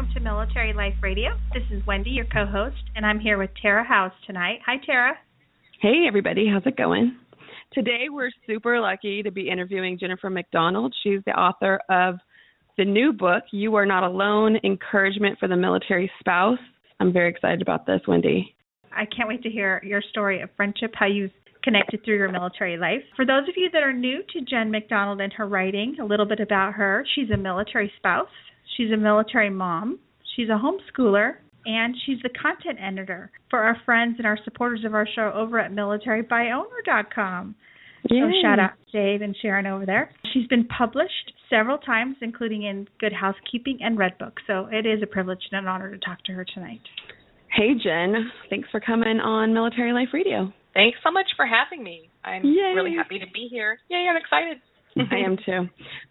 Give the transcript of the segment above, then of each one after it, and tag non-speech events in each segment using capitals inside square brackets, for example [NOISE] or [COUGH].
welcome to Military Life Radio. This is Wendy, your co host, and I'm here with Tara House tonight. Hi, Tara. Hey, everybody. How's it going? Today, we're super lucky to be interviewing Jennifer McDonald. She's the author of the new book, You Are Not Alone Encouragement for the Military Spouse. I'm very excited about this, Wendy. I can't wait to hear your story of friendship, how you've connected through your military life. For those of you that are new to Jen McDonald and her writing, a little bit about her. She's a military spouse, she's a military mom, she's a homeschooler, and she's the content editor for our friends and our supporters of our show over at militarybyowner.com. So shout out to Dave and Sharon over there. She's been published several times, including in Good Housekeeping and Redbook. So it is a privilege and an honor to talk to her tonight. Hey, Jen. Thanks for coming on Military Life Radio. Thanks so much for having me. I'm Yay. really happy to be here. Yay, I'm excited. I am too.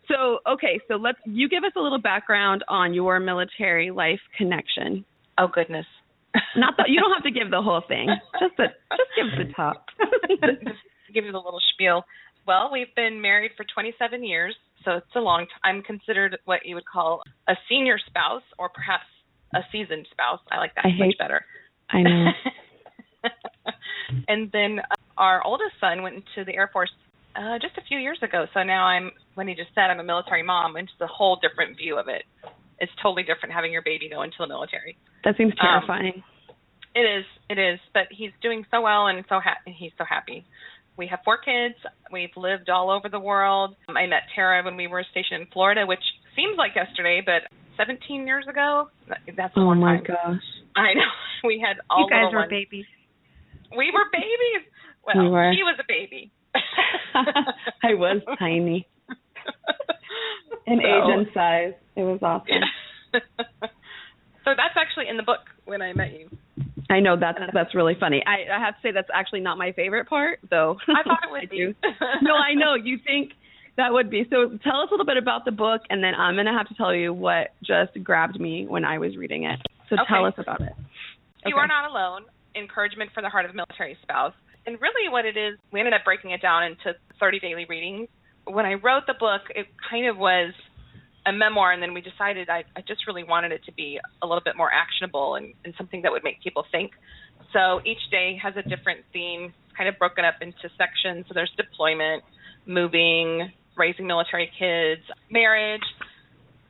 So, okay, so let's you give us a little background on your military life connection. Oh goodness. Not that you don't have to give the whole thing. Just the just give the top. Just give you the little spiel. Well, we've been married for 27 years, so it's a long time. I'm considered what you would call a senior spouse or perhaps a seasoned spouse. I like that I much better. I know. [LAUGHS] and then uh, our oldest son went into the Air Force uh, just a few years ago. So now I'm, when he just said I'm a military mom, and it's a whole different view of it. It's totally different having your baby go into the military. That seems Um, terrifying. It is, it is, but he's doing so well and so ha- he's so happy. We have four kids. We've lived all over the world. Um, I met Tara when we were stationed in Florida, which seems like yesterday, but 17 years ago. That's oh my time. gosh. I know. [LAUGHS] We had all you guys were ones. babies. We were babies. Well, We were. he was a baby. [LAUGHS] I was tiny. In So- age and size. It was awesome. [LAUGHS] so that's actually in the book when I met you. I know that's that's really funny. I, I have to say that's actually not my favorite part, though. I thought it [LAUGHS] would be. no, I know you think that would be. So tell us a little bit about the book, and then I'm gonna have to tell you what just grabbed me when I was reading it. So tell us about it. You Okay. are not alone. Encouragement for the heart of military spouse. And really, what it is, we ended up breaking it down into 30 daily readings. When I wrote the book, it kind of was a memoir, and then we decided I, I just really wanted it to be a little bit more actionable and, and something that would make people think. So each day has a different theme, kind of broken up into sections. So there's deployment, moving, raising military kids, marriage,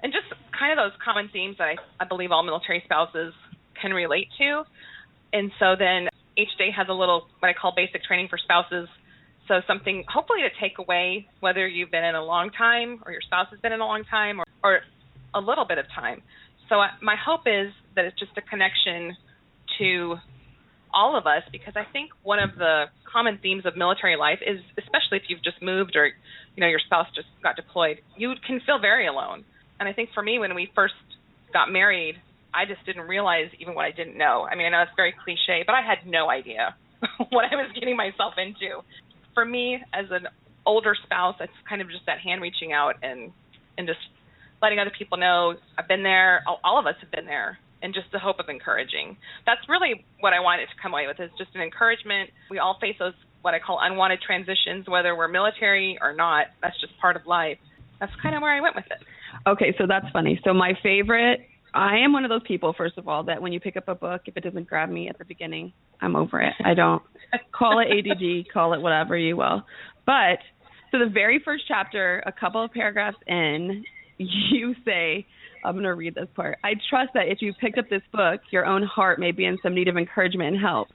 and just kind of those common themes that I, I believe all military spouses can relate to. And so then each day has a little what I call basic training for spouses. So something hopefully to take away whether you've been in a long time or your spouse has been in a long time or, or a little bit of time. So I, my hope is that it's just a connection to all of us because I think one of the common themes of military life is especially if you've just moved or you know your spouse just got deployed, you can feel very alone. And I think for me when we first got married, I just didn't realize even what I didn't know. I mean, I know it's very cliche, but I had no idea [LAUGHS] what I was getting myself into. For me, as an older spouse, it's kind of just that hand reaching out and and just letting other people know I've been there. All, all of us have been there, and just the hope of encouraging. That's really what I wanted to come away with is just an encouragement. We all face those what I call unwanted transitions, whether we're military or not. That's just part of life. That's kind of where I went with it. Okay, so that's funny. So my favorite I am one of those people, first of all, that when you pick up a book, if it doesn't grab me at the beginning, I'm over it. I don't [LAUGHS] call it ADD, call it whatever you will. But so the very first chapter, a couple of paragraphs in, you say, I'm going to read this part. I trust that if you picked up this book, your own heart may be in some need of encouragement and help.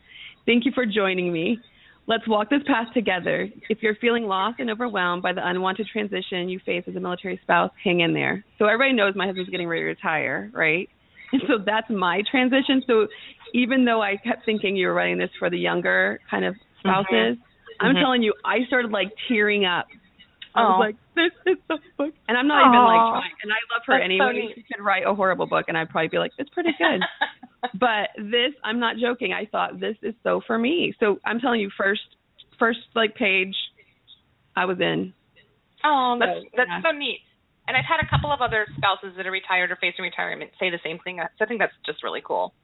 Thank you for joining me. Let's walk this path together. If you're feeling lost and overwhelmed by the unwanted transition you face as a military spouse, hang in there. So everybody knows my husband's getting ready to retire, right? [LAUGHS] And so that's my transition. So even though I kept thinking you were writing this for the younger kind of spouses, I'm Mhm. telling you, I started like tearing up. I Aw. was like, this is the book. And I'm not even like trying. And I love her That's anyway. neat. she could write a horrible book and I'd probably be like, it's pretty good. [LAUGHS] but this i'm not joking i thought this is so for me so i'm telling you first first like page i was in Oh, that's So, that's yeah. so neat. And I've had a couple of other spouses that are retired or facing retirement say the same thing. So I think that's just really cool.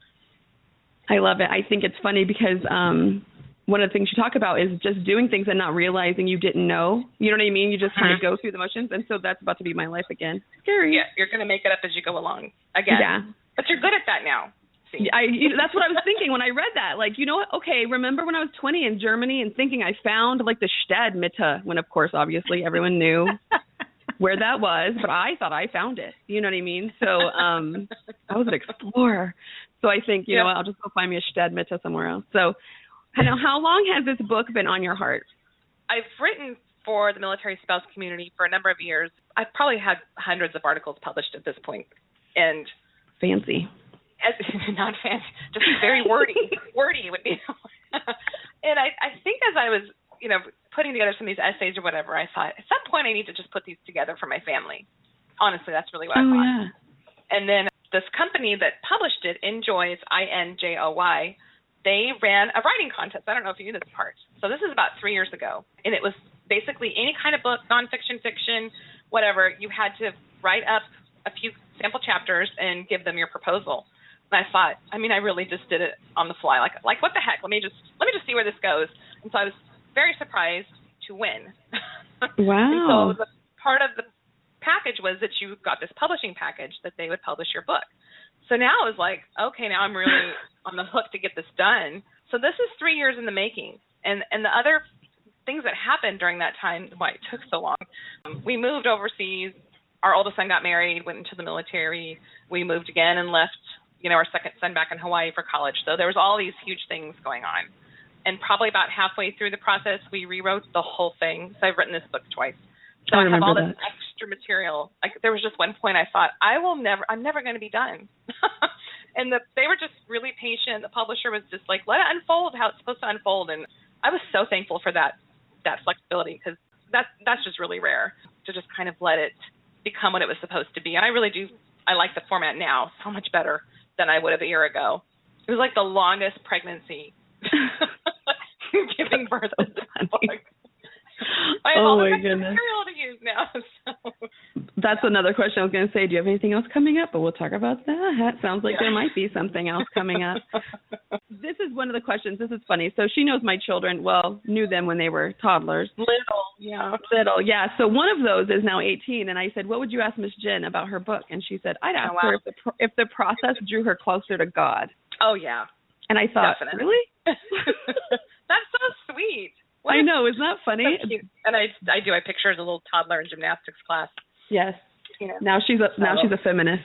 i love it i think it's funny because um one of the things you talk about is just doing things and not realizing you didn't know you know what i mean you just kind of Mhm. go through the motions and so that's about to be my life again scary Yeah, you're going to make it up as you go along. Again. yeah but you're good at that now. I that's what I was thinking when I read that. Like, you know what? Okay, remember when I was 20 in Germany and thinking I found like the Stadtmitte, when of course obviously everyone knew [LAUGHS] where that was, but I thought I found it. You know what I mean? So um I was an explorer. So I think, you know what, I'll just go find me a Stadtmitte somewhere else. So now how long has this book been on your heart? I've written for the military spouse community for a number of years. I've probably had hundreds of articles published at this point. And fancy. As, [LAUGHS] not fancy, just very wordy. [LAUGHS] wordy would be. [LAUGHS] and I, I think as I was, you know, putting together some of these essays or whatever, I thought at some point I need to just put these together for my family. Honestly, that's really what oh, I thought. Yeah. And then this company that published it, Injoy, I N J O Y, they ran a writing contest. I don't know if you knew this part. So this is about three years ago, and it was basically any kind of book, nonfiction, fiction, whatever. You had to write up a few sample chapters and give them your proposal. And I thought, I mean, I really just did it on the fly. Like, like what the heck? Let me just let me just see where this goes. And so I was very surprised to win. [LAUGHS] Wow. so the part of the package was that you got this publishing package that they would publish your book. So now it was like, okay, now I'm really [LAUGHS] on the hook to get this done. So this is three years in the making. And and the other things that happened during that time, why it took so long, um, we moved overseas. Our oldest son got married, went into the military. We moved again and left you know, our second son back in Hawaii for college. So there was all these huge things going on. And probably about halfway through the process, we rewrote the whole thing. So I've written this book twice. So I, I have all that. this extra material. Like there was just one point I thought I will never, I'm never going to be done. [LAUGHS] and the, they were just really patient. The publisher was just like, let it unfold how it's supposed to unfold. And I was so thankful for that, that flexibility because that's that's just really rare to just kind of let it become what it was supposed to be. And I really do, I like the format now so much better than I would have a year ago. It was like the longest pregnancy [LAUGHS] giving birth [LAUGHS] to this book. I have oh all my goodness. material to use now. [LAUGHS] So. That's another question I was going to say. Do you have anything else coming up? But we'll talk about that. Sounds like Yeah. there might be something else coming up. This is one of the questions. This is funny. So she knows my children. Well, knew them when they were toddlers. Little, yeah. Little, yeah. So one of those is now 18, and I said, "What would you ask Miss Jen about her book?" And she said, "I'd oh, ask Oh, wow. her if the pro- if the process [LAUGHS] drew her closer to God." Oh yeah. And I thought, Definitely. really? [LAUGHS] That's so sweet. What I know. Isn't that funny? So. And I I do I picture as a little toddler in gymnastics class. Yes. You know. Now she's a now she's a feminist.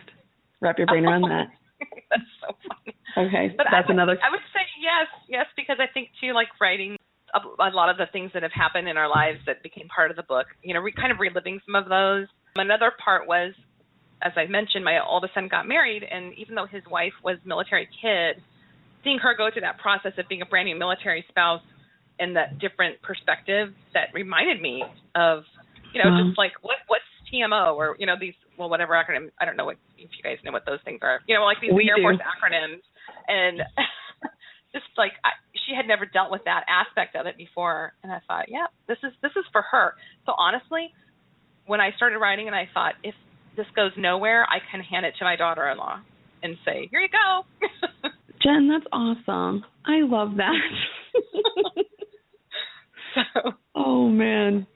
Wrap your brain [LAUGHS] around that. [LAUGHS] That's so funny. Okay, But that's I would, another. I would say yes, yes, because I think too, like writing a, a lot of the things that have happened in our lives that became part of the book. You know, re, kind of reliving some of those. Another part was, as I mentioned, my oldest son got married, and even though his wife was military kid, seeing her go through that process of being a brand new military spouse and that different perspective that reminded me of, you know, Wow. just uh-huh. like what what's TMO or you know these well whatever acronym I don't know what if you guys know what those things are. You know, like these We Air do. Force acronyms and [LAUGHS] just like I, she had never dealt with that aspect of it before and I thought, yeah, this is this is for her. So honestly, when I started writing and I thought if this goes nowhere, I can hand it to my daughter-in-law and say, "Here you go." [LAUGHS] Jen, that's awesome. I love that. [LAUGHS] so oh man.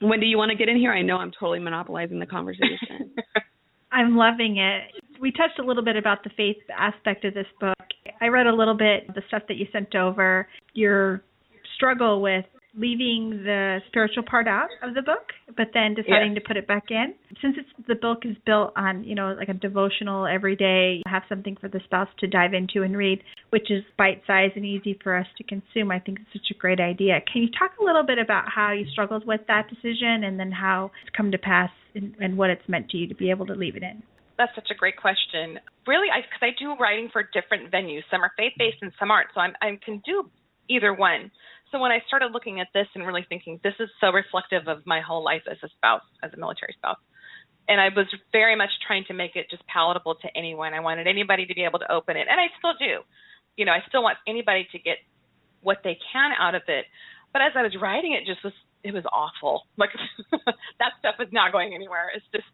When do you want to get in here? I know I'm totally monopolizing the conversation. [LAUGHS] I'm loving it. We touched a little bit about the faith aspect of this book. I read a little bit the stuff that you sent over, your struggle with leaving the spiritual part out of the book, but then deciding to put it back in. Since it's the book is built on, you know, like a devotional every day, have something for the spouse to dive into and read, which is bite sized and easy for us to consume. I think it's such a great idea. Can you talk a little bit about how you struggled with that decision and then how it's come to pass and, and what it's meant to you to be able to leave it in? that's such a great question. Really, I because I do writing for different venues. Some are faith based and some aren't. So I'm, I can do either one. So when I started looking at this and really thinking, this is so reflective of my whole life as a spouse, as a military spouse, and I was very much trying to make it just palatable to anyone. I wanted anybody to be able to open it, and I still do. You know, I still want anybody to get what they can out of it. But as I was writing it, just was it was awful. Like [LAUGHS] that stuff is not going anywhere. It's just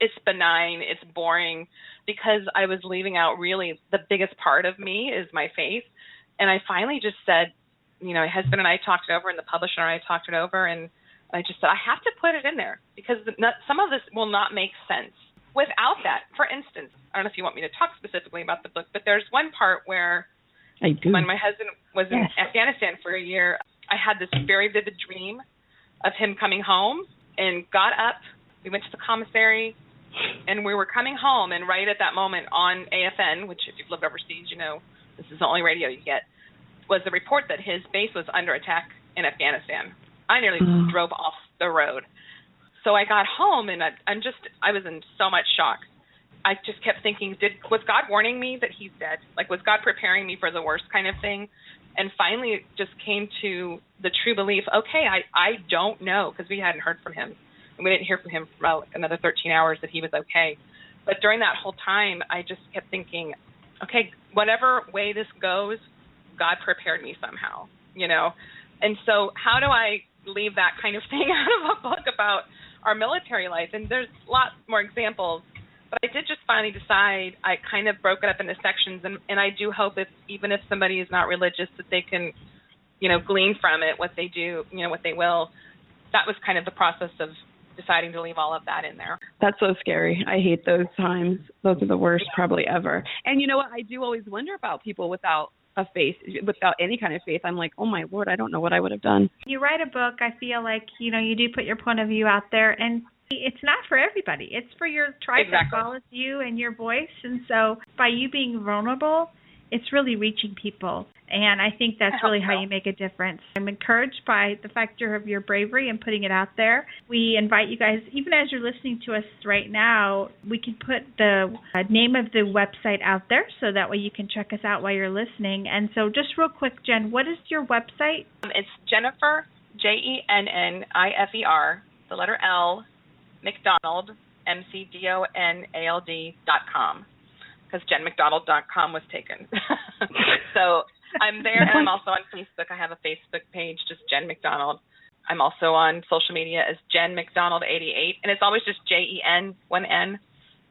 it's benign, it's boring because I was leaving out really the biggest part of me is my faith. And I finally just said, you know, my husband and I talked it over and the publisher and I talked it over and I just said I have to put it in there because the, not, some of this will not make sense without that, for instance, I don't know if you want me to talk specifically about the book, but there's one part where when my husband was in Afghanistan for a year, I had this very vivid dream of him coming home and got up. We went to the commissary and we were coming home and right at that moment on AFN, which if you've lived overseas, you know this is the only radio you get, was the report that his base was under attack in Afghanistan. I nearly Oh. drove off the road. So I got home and I, I'm just I was in so much shock. I just kept thinking, did was God warning me that he's dead? Like was God preparing me for the worst kind of thing? And finally, it just came to the true belief. Okay, I I don't know because we hadn't heard from him, and we didn't hear from him for about another 13 hours that he was okay. But during that whole time, I just kept thinking, okay, whatever way this goes, God prepared me somehow, you know. And so, how do I leave that kind of thing [LAUGHS] out of a book about our military life? And there's lots more examples, but I did just finally decide. I kind of broke it up into sections, and and I do hope if even if somebody is not religious, that they can, you know, glean from it what they do, you know, what they will. That was kind of the process of deciding to leave all of that in there. That's so scary. I hate those times. Those are the worst probably ever. And you know what? I do always wonder about people without a faith, without any kind of faith. I'm like, oh my lord, I don't know what I would have done. you write a book, I feel like you know you do put your point of view out there, and it's not for everybody. It's for your tribe Exactly. that follows you and your voice. And so, by you being vulnerable, it's really reaching people. And I think that's I really how you make a difference. I'm encouraged by the factor of your bravery and putting it out there. We invite you guys, even as you're listening to us right now, we can put the uh, name of the website out there so that way you can check us out while you're listening. And so, just real quick, Jen, what is your website? Um, it's Jennifer J E N N I F E R, the letter L, McDonald M C D O N A L D dot com, because JenMcDonald dot com was taken. [LAUGHS] so I'm there, and I'm also on Facebook. I have a Facebook page, just Jen McDonald. I'm also on social media as Jen McDonald 88, and it's always just J E N one N,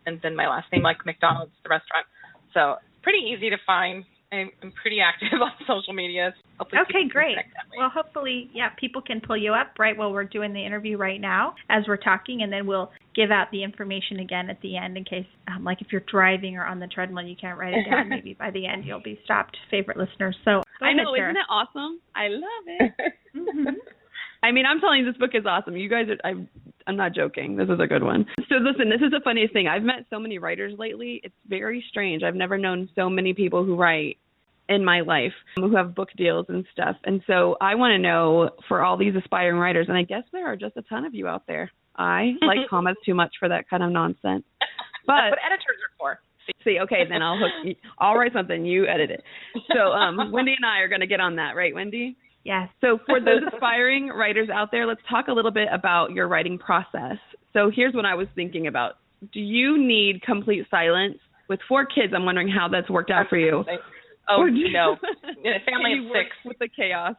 and then my last name like McDonald's the restaurant. So it's pretty easy to find. I'm, I'm pretty active [LAUGHS] on social media. Hopefully Okay, great. connect that way. Well, hopefully, yeah, people can pull you up right while we're doing the interview right now as we're talking, and then we'll give out the information again at the end in case, um, like, if you're driving or on the treadmill, you can't write it down. [LAUGHS] Maybe by the end you'll be stopped, favorite listeners. So I know, Sarah. isn't it awesome? I love it. [LAUGHS] Mhm. I mean, I'm telling you, this book is awesome. You guys are. I'm. I'm not joking. This is a good one. So listen, this is the funniest thing. I've met so many writers lately. It's very strange. I've never known so many people who write in my life who have book deals and stuff. And so I want to know for all these aspiring writers, and I guess there are just a ton of you out there. I like [LAUGHS] commas too much for that kind of nonsense. [LAUGHS] That's But what editors are for. See, see, okay, then I'll hook. You. I'll write something. You edit it. So um, [LAUGHS] Wendy and I are going to get on that, right, Wendy? Yes. So, for those aspiring [LAUGHS] writers out there, let's talk a little bit about your writing process. So, here's what I was thinking about. Do you need complete silence? With four kids, I'm wondering how that's worked out for you. Oh you- no, in a family [LAUGHS] of six. With the chaos.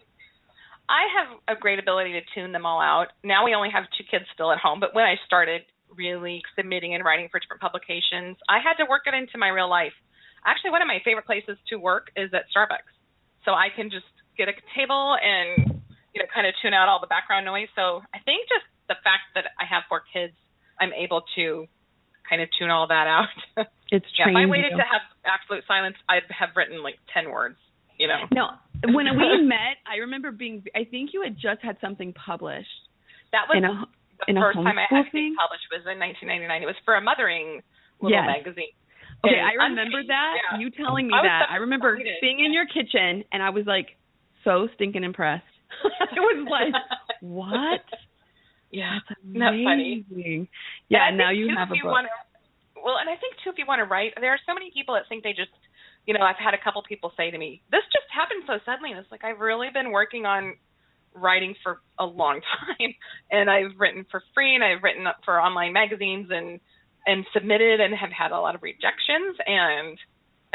I have a great ability to tune them all out. Now we only have two kids still at home, but when I started really submitting and writing for different publications, I had to work it into my real life. Actually, one of my favorite places to work is at Starbucks. So I can just get a table and you know kind of tune out all the background noise. So I think just the fact that I have four kids, I'm able to kind of tune all that out. [LAUGHS] It's yeah, if I waited you. to have absolute silence, I'd have written like 10 words, you know. No, when we [LAUGHS] met, I remember being. I think you had just had something published That was in a the in first time I had homeschool thing? published was in 1999. It was for a mothering little Yes. magazine. Okay, And I remember unpaid, that. yeah. You telling me I that. I remember excited. being in your kitchen and I was like so stinking impressed. [LAUGHS] it was like, what? yeah. That's Isn't funny? amazing. Yeah, now you have a book. Wanna, well, and I think too, if you want to write, there are so many people that think they just, you know, I've had a couple people say to me, "This just happened so suddenly." And it's like I've really been working on writing for a long [LAUGHS] time, and I've written for free, and I've written for online magazines, and and submitted, and have had a lot of rejections, and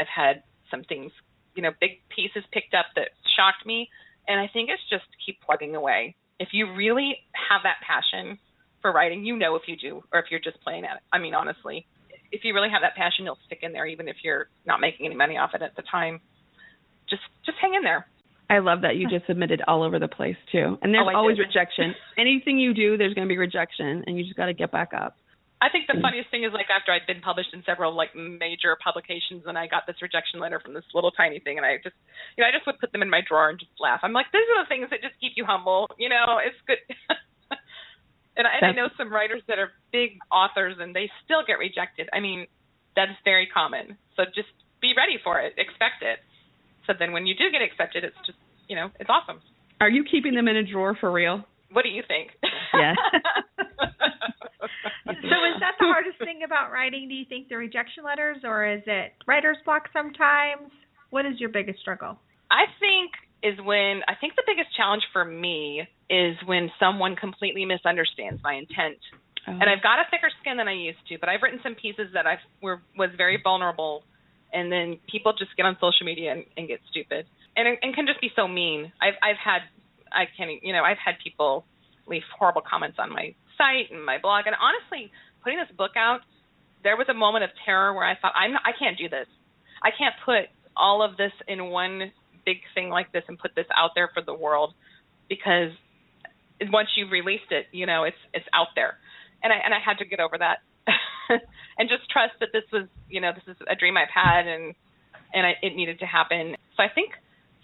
I've had some things, you know, big pieces picked up that shocked me, and I think it's just keep plugging away. If you really have that passion for writing, you know if you do or if you're just playing at it. I mean, honestly, if you really have that passion, you'll stick in there even if you're not making any money off it at the time. Just just hang in there. I love that you just submitted all over the place too. And there's Oh, always did. rejection. Anything you do, there's going to be rejection, and you just got to get back up. I think the funniest thing is like after I'd been published in several like major publications and I got this rejection letter from this little tiny thing and I just you know I just would put them in my drawer and just laugh. I'm like these are the things that just keep you humble. You know, it's good. [LAUGHS] and, I, and I know some writers that are big authors and they still get rejected. I mean, that's very common. So just be ready for it. Expect it. So then when you do get accepted, it's just you know it's awesome. Are you keeping them in a drawer for real? What do you think? Yeah. [LAUGHS] [LAUGHS] so is that the hardest thing about writing? Do you think the rejection letters, or is it writer's block sometimes? What is your biggest struggle? I think is when I think the biggest challenge for me is when someone completely misunderstands my intent. Oh. And I've got a thicker skin than I used to, but I've written some pieces that I were was very vulnerable, and then people just get on social media and, and get stupid, and and can just be so mean. I've I've had I can't you know I've had people leave horrible comments on my site and my blog. And honestly, putting this book out, there was a moment of terror where I thought, I'm not, I can't do this. I can't put all of this in one big thing like this and put this out there for the world because once you've released it, you know, it's it's out there. And I and I had to get over that [LAUGHS] and just trust that this was, you know, this is a dream I've had and and I, it needed to happen. So I think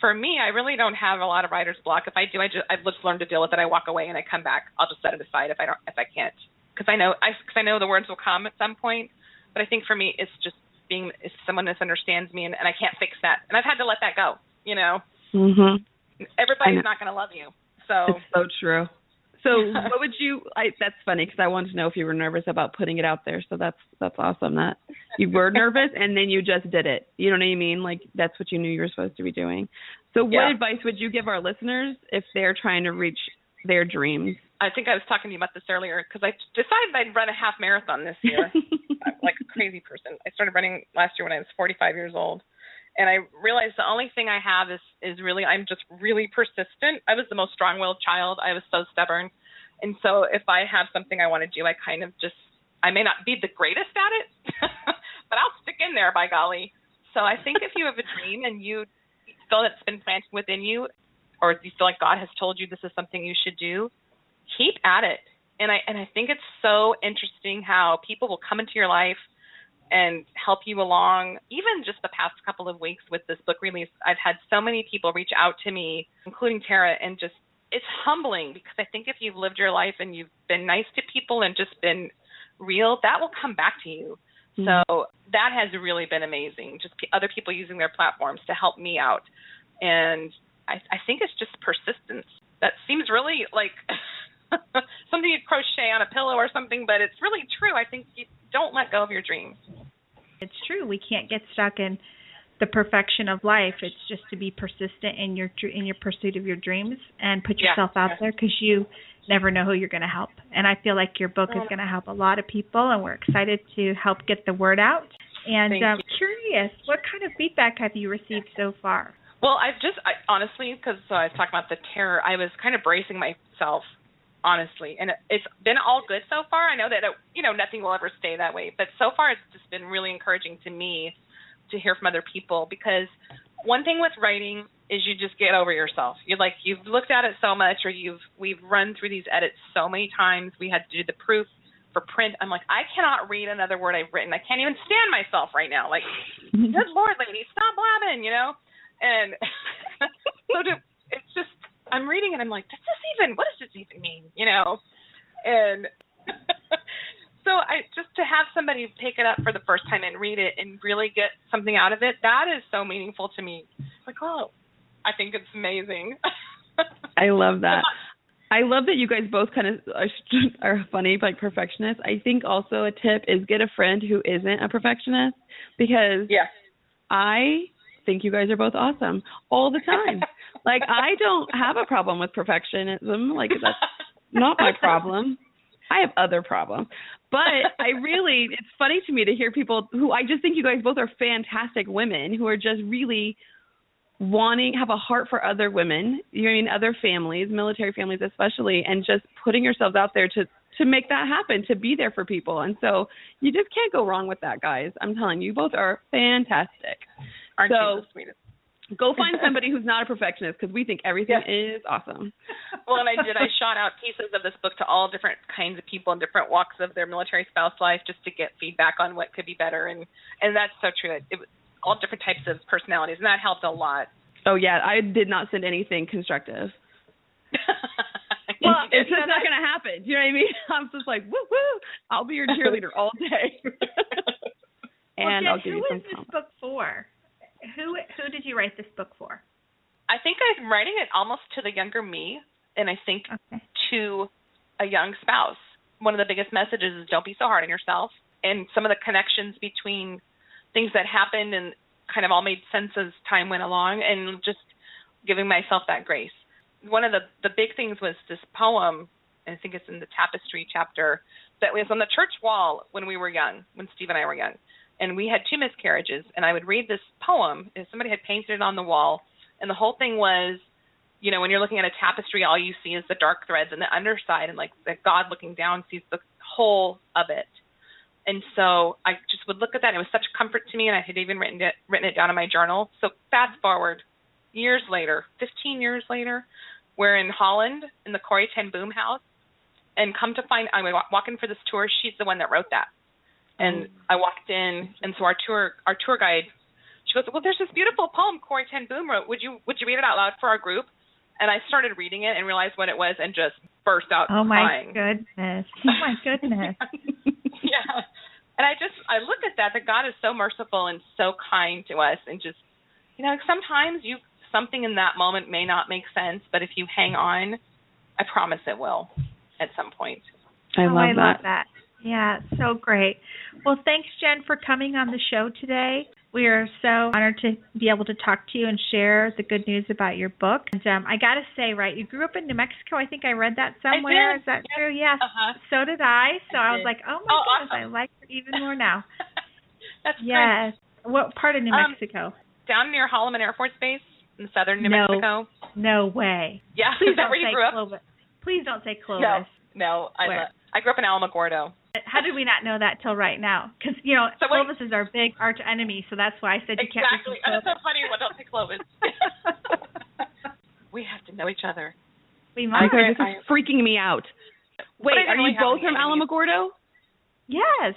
for me, I really don't have a lot of writer's block. If I do, I just I've just learned to deal with it. I walk away and I come back. I'll just set it aside if I don't if I can't because I know I because I know the words will come at some point. But I think for me, it's just being if someone misunderstands me and, and I can't fix that, and I've had to let that go. You know, mm-hmm. everybody's not going to love you. So it's so true. So [LAUGHS] what would you? I that's funny because I wanted to know if you were nervous about putting it out there. So that's that's awesome that you were [LAUGHS] nervous and then you just did it. You know what I mean? Like that's what you knew you were supposed to be doing. So what yeah. advice would you give our listeners if they're trying to reach their dreams? I think I was talking to you about this earlier because I decided I'd run a half marathon this year, [LAUGHS] like a crazy person. I started running last year when I was 45 years old and I realized the only thing I have is is really I'm just really persistent. I was the most strong-willed child. I was so stubborn, and so if I have something I want to do, I kind of just I may not be the greatest at it, [LAUGHS] but I'll stick in there by golly. So I think if you have a [LAUGHS] dream and you feel that it's been planted within you, or you feel like God has told you this is something you should do, keep at it. And I and I think it's so interesting how people will come into your life and help you along. Even just the past couple of weeks with this book release, I've had so many people reach out to me, including Tara, and just it's humbling because I think if you've lived your life and you've been nice to people and just been real, that will come back to you. Mm-hmm. So that has really been amazing. Just p- other people using their platforms to help me out, and I, I think it's just persistence. That seems really like [LAUGHS] [LAUGHS] something you crochet on a pillow or something, but it's really true. I think you don't let go of your dreams. It's true. We can't get stuck in the perfection of life. It's just to be persistent in your in your pursuit of your dreams and put yourself yeah. out there because you never know who you're going to help. And I feel like your book is going to help a lot of people, and we're excited to help get the word out. And um, curious, what kind of feedback have you received so far? Well, I've just I, honestly, because so I was talking about the terror, I was kind of bracing myself honestly. And it's been all good so far. I know that it, you know nothing will ever stay that way, but so far it's just been really encouraging to me to hear from other people because one thing with writing is you just get over yourself. You're like you've looked at it so much or you've we've run through these edits so many times. We had to do the proof for print. I'm like I cannot read another word I've written. I can't even stand myself right now. Like [LAUGHS] good lord, lady, stop blabbing, you know? And [LAUGHS] so to, it's just I'm reading it. I'm like, does this even? What does this even mean? You know, and [LAUGHS] so I just to have somebody pick it up for the first time and read it and really get something out of it. That is so meaningful to me. Like, oh, I think it's amazing. [LAUGHS] I love that. I love that you guys both kind of are, [LAUGHS] are funny, like perfectionists. I think also a tip is get a friend who isn't a perfectionist because yeah. I think you guys are both awesome all the time. Like I don't have a problem with perfectionism. Like that's not my problem. I have other problems. But I really it's funny to me to hear people who I just think you guys both are fantastic women who are just really wanting have a heart for other women, you know I mean, other families, military families especially, and just putting yourselves out there to to make that happen, to be there for people. And so you just can't go wrong with that, guys. I'm telling you, you both are fantastic. Aren't so, you the sweetest? Go find somebody who's not a perfectionist because we think everything is awesome. [LAUGHS] well, and I did. I shot out pieces of this book to all different kinds of people in different walks of their military spouse life just to get feedback on what could be better, and and that's so true. It, it all different types of personalities, and that helped a lot. Oh yeah, I did not send anything constructive. [LAUGHS] well, it's just not going to happen. Do you know what I mean? [LAUGHS] I'm just like, woo woo, I'll be your cheerleader all day. and well, I'll give who you some is this book for? Who who did you write this book for? I think I'm writing it almost to the younger me, and I think Okay. to a young spouse. One of the biggest messages is don't be so hard on yourself. And some of the connections between things that happened and kind of all made sense as time went along, and just giving myself that grace. One of the the big things was this poem. I think it's in the tapestry chapter that was on the church wall when we were young, when Steve and I were young, and we had two miscarriages. And I would read this poem, and somebody had painted it on the wall, and the whole thing was you know, when you're looking at a tapestry, all you see is the dark threads and the underside, and like that God looking down sees the whole of it. And so I just would look at that. And it was such comfort to me, and I had even written it written it down in my journal. So fast forward, years later, 15 years later, we're in Holland in the Corrie ten Boom house, and come to find, I was walking for this tour. She's the one that wrote that, and I walked in, and so our tour our tour guide, she goes, well, there's this beautiful poem Corrie ten Boom wrote. Would you would you read it out loud for our group? and I started reading it and realized what it was and just burst out Oh my crying. goodness! Oh my [LAUGHS] goodness! yeah. And I just I look at that that God is so merciful and so kind to us and just you know, sometimes you something in that moment may not make sense, but if you hang on, I promise it will at some point. I oh, I that. love that. Yeah, so great. Well, thanks, Jen, for coming on the show today. We are so honored to be able to talk to you and share the good news about your book. And um, I got to say, right, you grew up in New Mexico. I think I read that somewhere. Is that true? Yes. Uh-huh. So did I. So I I, was like, oh my Oh, goodness, awesome. I like her even more now. [LAUGHS] That's great. yes. What part of New Um, Mexico? Down near Holloman Air Force Base in southern New No. Mexico. No way. Yeah, [LAUGHS] Please is that where you grew up? Clovis. Please don't say Clovis. No, no. I lo- I grew up in Alamogordo. How did we not know that till right now? Because you know So wait- Clovis is our big arch enemy, so that's why I said you Exactly. can't Exactly, That's be so funny. Well, don't say Clovis. [LAUGHS] we have to know each other. we My must. God, this is freaking me out. Wait, are you both from enemies. Alamogordo? Yes.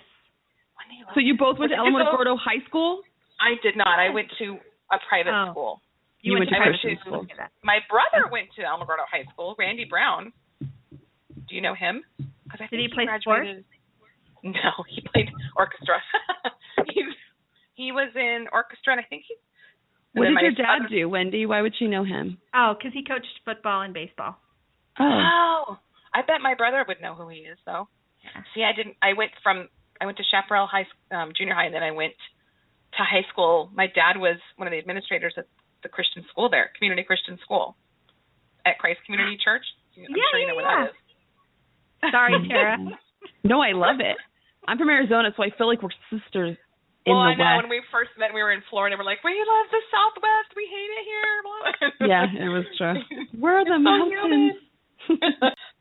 So you both went to Did you Alamogordo High School? I did not. I went to a private Oh. school. You, went, to I went Christian to- school. Look. My brother oh. went to Alamogordo High School. Randy Brown. Do you know him? 'Cause I Did he think play graduated- [LAUGHS] No, he played orchestra. [LAUGHS] he he was in orchestra, and I think he. What did your dad other- do, Wendy? Why would she know him? Oh, because he coached football and baseball. Oh. Oh, I bet my brother would know who he is, though. Yeah. See, I didn't. I went from I went to Chaparral High um, Junior High, and then I went to high school. My dad was one of the administrators at the Christian school there, Community Christian School, at Christ Community Church. I'm Yeah, sure you know yeah, where that is. Sorry, [LAUGHS] Tara. No, I love it. I'm from Arizona, so I feel like we're sisters in well, the I know West. when we first met, we were in Florida. We're like, we love the Southwest. We hate it here. [LAUGHS] Yeah, it was true. Where are the It's so mountains? [LAUGHS]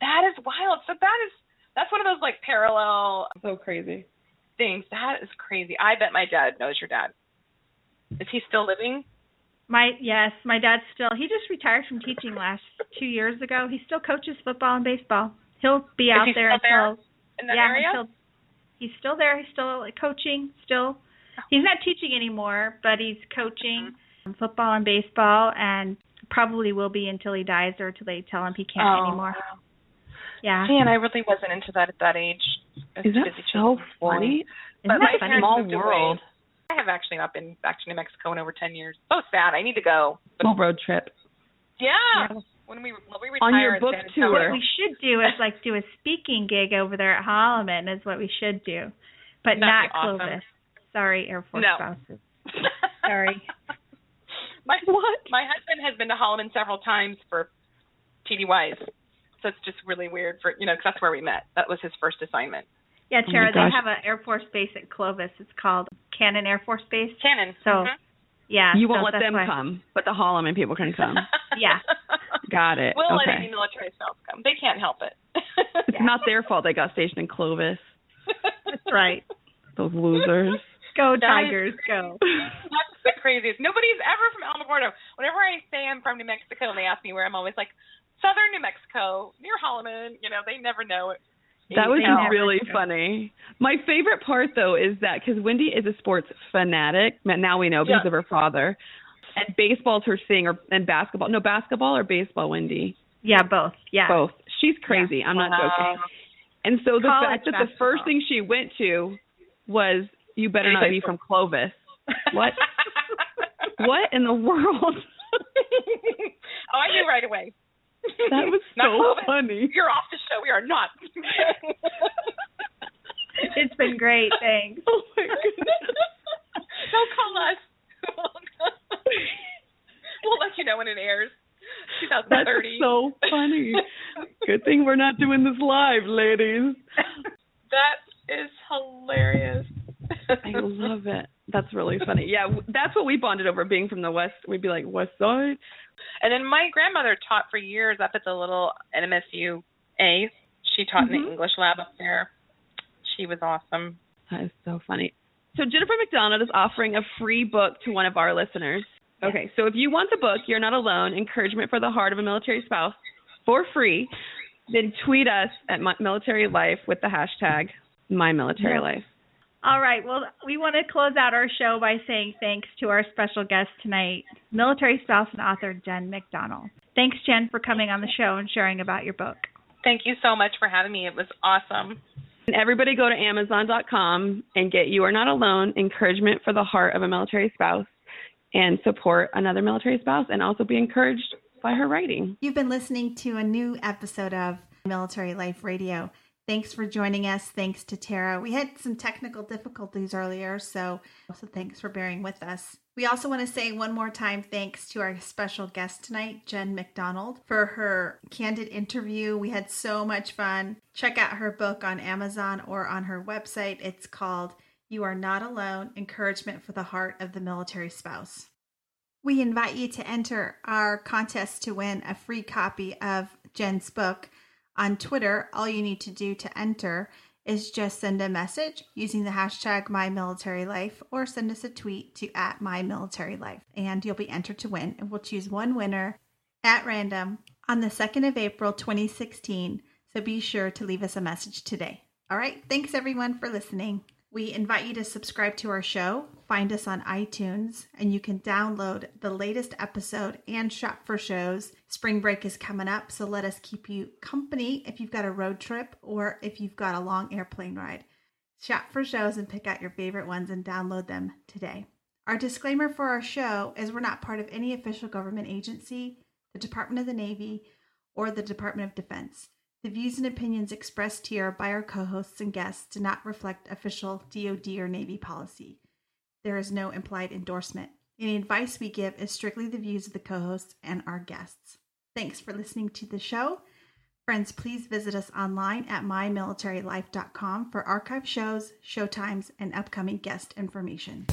that is wild. So that is that's one of those like parallel so crazy. things. That is crazy. I bet my dad knows your dad. Is he still living? My yes, my dad's still. He just retired from teaching last two years ago. He still coaches football and baseball. He'll be out he there still there until In that yeah, area? until he's still there. He's still like, coaching. Still, he's not teaching anymore, but he's coaching Mm-hmm. football and baseball, and probably will be until he dies or until they tell him he can't oh, anymore. wow. Yeah, Man, I really wasn't into that at that age. I was Is that so chasing school. funny? isn't But that my parents Small moved away. world. I have actually not been back to New Mexico in over ten years. So sad. I need to go. But Little road trip. yeah, Yeah. When we when we On your book San tour. What we should do is like do a speaking gig over there at Holloman is what we should do, but That'd not be awesome. Clovis. Sorry, Air Force No. spouses. [LAUGHS] Sorry. my What? my husband has been to Holloman several times for TDYs, so it's just really weird for you know 'cause that's where we met. That was his first assignment. Yeah, Oh Tara, they have an Air Force base at Clovis. It's called Cannon Air Force Base. Cannon. So, Mhm. Yeah. You won't let them why- come, but the Holloman people can come. [LAUGHS] Yeah. Got it. We'll let any military spouse come. They can't help it. It's not their fault they got stationed in Clovis. That's right. Those losers. Go That is Tigers, go. That's the craziest. Nobody's ever from Alamogordo. Whenever I say I'm from New Mexico and they ask me where, I'm always like, Southern New Mexico, near Holloman. You know, they never know it. That was really funny. My favorite part, though, is that because Wendy is a sports fanatic. Now we know because Yeah. of her father. And baseball's her thing, or and basketball. No, basketball or baseball, Wendy. Yeah, both. Yeah. Both. She's crazy. I'm not joking. And so the fact that the first thing she went to was, "You better not be from Clovis." What? [LAUGHS] what in the world? [LAUGHS] oh, I knew right away. [LAUGHS] That was so funny. You're off the show. We are not. [LAUGHS] It's been great. Thanks. Oh my goodness. Don't call us. we'll let you know when it airs. 2030. That's so funny. Good thing we're not doing this live, ladies. [LAUGHS] That is hilarious. I love it. That's really funny. Yeah, that's what we bonded over being from the West. We'd be like, West Side? And then my grandmother taught for years up at the little NMSU A. She taught in Mhm. the English lab up there. She was awesome. That is so funny. So Jennifer McDonald is offering a free book to one of our listeners. Okay, so if you want the book, You're Not Alone, Encouragement for the Heart of a Military Spouse, for free, then tweet us at Mi- Military Life with the hashtag My Military Life. All right. Well, we want to close out our show by saying thanks to our special guest tonight, military spouse and author Jen McDonald. Thanks, Jen, for coming on the show and sharing about your book. Thank you so much for having me. It was awesome. And everybody go to Amazon.com and get You Are Not Alone, Encouragement for the Heart of a Military Spouse, and support another military spouse and also be encouraged by her writing. You've been listening to a new episode of Military Life Radio. Thanks for joining us. Thanks to Tara. We had some technical difficulties earlier, so so thanks for bearing with us. We also want to say one more time thanks to our special guest tonight, Jen McDonald, for her candid interview. We had so much fun. Check out her book on Amazon or on her website. It's called You Are Not Alone Encouragement for the Heart of the Military Spouse. We invite you to enter our contest to win a free copy of Jen's book. On Twitter, all you need to do to enter is just send a message using the hashtag MyMilitaryLife or send us a tweet to at MyMilitaryLife and you'll be entered to win. And we'll choose one winner at random on the 2nd of April 2016. So be sure to leave us a message today. All right. Thanks everyone for listening. We invite you to subscribe to our show, find us on iTunes, and you can download the latest episode and shop for shows. Spring break is coming up, so let us keep you company if you've got a road trip or if you've got a long airplane ride. Shop for shows and pick out your favorite ones and download them today. Our disclaimer for our show is we're not part of any official government agency, the Department of the Navy, or the Department of Defense. The views and opinions expressed here by our co hosts and guests do not reflect official DoD or Navy policy. There is no implied endorsement. Any advice we give is strictly the views of the co hosts and our guests. Thanks for listening to the show. Friends, please visit us online at mymilitarylife.com for archive shows, show times, and upcoming guest information.